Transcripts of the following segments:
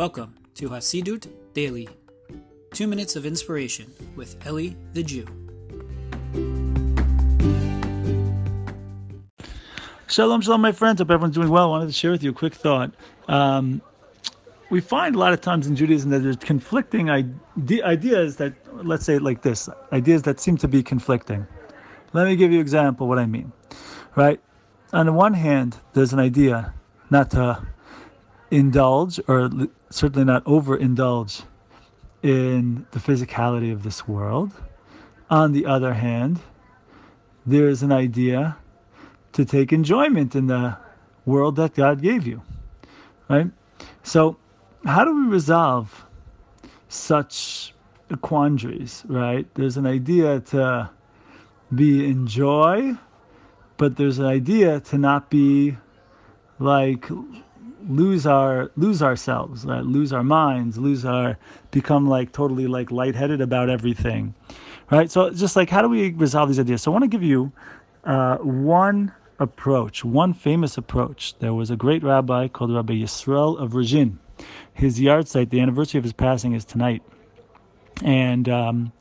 Welcome to Hasidut Daily, two minutes of inspiration with Eli the Jew. Shalom, shalom, my friends. Hope everyone's doing well. I wanted to share with you a quick thought. Um, we find a lot of times in Judaism that there's conflicting ide- ideas that, let's say like this, ideas that seem to be conflicting. Let me give you an example what I mean. Right? On the one hand, there's an idea not to indulge or certainly not overindulge in the physicality of this world. On the other hand, there is an idea to take enjoyment in the world that God gave you. Right? So, how do we resolve such quandaries, right? There's an idea to be in joy, but there's an idea to not be like lose our lose ourselves, lose our minds, lose our become like totally like lightheaded about everything, right? So just like how do we resolve these ideas? So I want to give you uh, one approach, one famous approach. There was a great rabbi called Rabbi Yisrael of Ruzhin. His yahrzeit, the anniversary of his passing, is tonight, and um,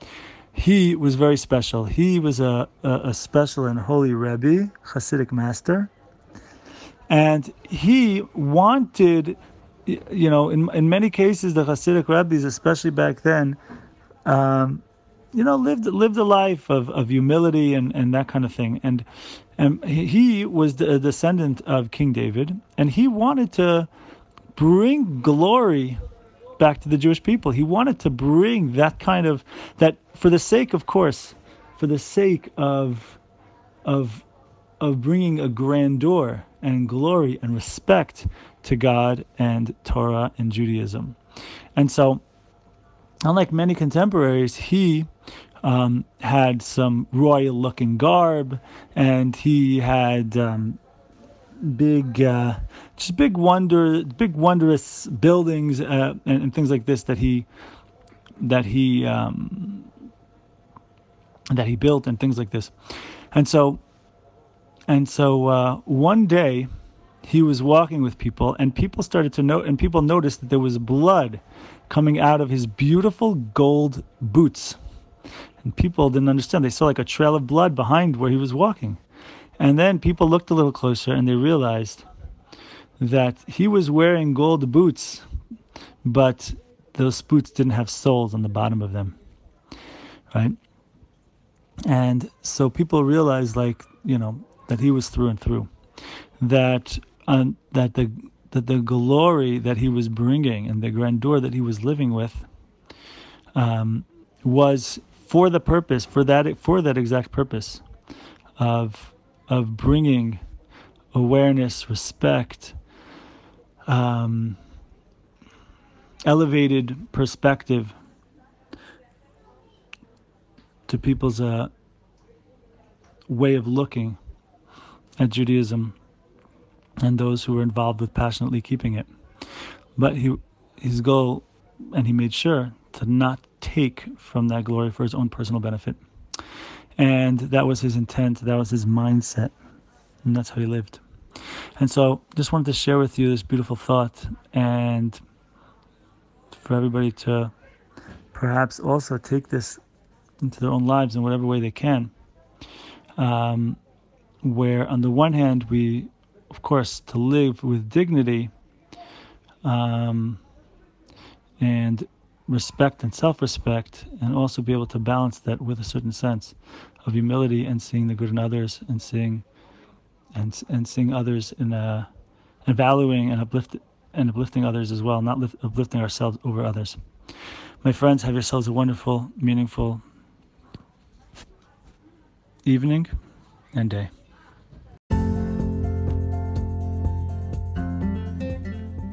he was very special. He was a, a, a special and holy Rebbe, Hasidic master, and he wanted, you know, in in many cases, the Hasidic rabbis, especially back then, um, you know, lived lived a life of, of humility and, and that kind of thing. And and he was the descendant of King David, and he wanted to bring glory back to the Jewish people. He wanted to bring that kind of that for the sake, of course, for the sake of of of bringing a grandeur and glory and respect to God and Torah and Judaism. And so, unlike many contemporaries, he um, had some royal looking garb and he had um, big, uh, just big wonder, big wondrous buildings uh, and, and, things like this that he that he um, that he built and things like this. And so and so uh, one day he was walking with people, and people started to note, and people noticed that there was blood coming out of his beautiful gold boots. And people didn't understand. They saw like a trail of blood behind where he was walking. And then people looked a little closer and they realized that he was wearing gold boots, but those boots didn't have soles on the bottom of them. Right? And so people realized, like, you know, that he was through and through, that uh, that the that the glory that he was bringing and the grandeur that he was living with um, was for the purpose for that for that exact purpose of of bringing awareness, respect, um, elevated perspective to people's uh, way of looking at Judaism and those who were involved with passionately keeping it. But he, his goal, and he made sure to not take from that glory for his own personal benefit. And that was his intent, that was his mindset, and that's how he lived. And so, just wanted to share with you this beautiful thought, and for everybody to perhaps also take this into their own lives in whatever way they can. Um, where on the one hand we of course to live with dignity um, and respect and self-respect and also be able to balance that with a certain sense of humility and seeing the good in others and seeing and and seeing others in a and valuing and uplift and uplifting others as well not lift, uplifting ourselves over others. My friends have yourselves a wonderful meaningful evening and day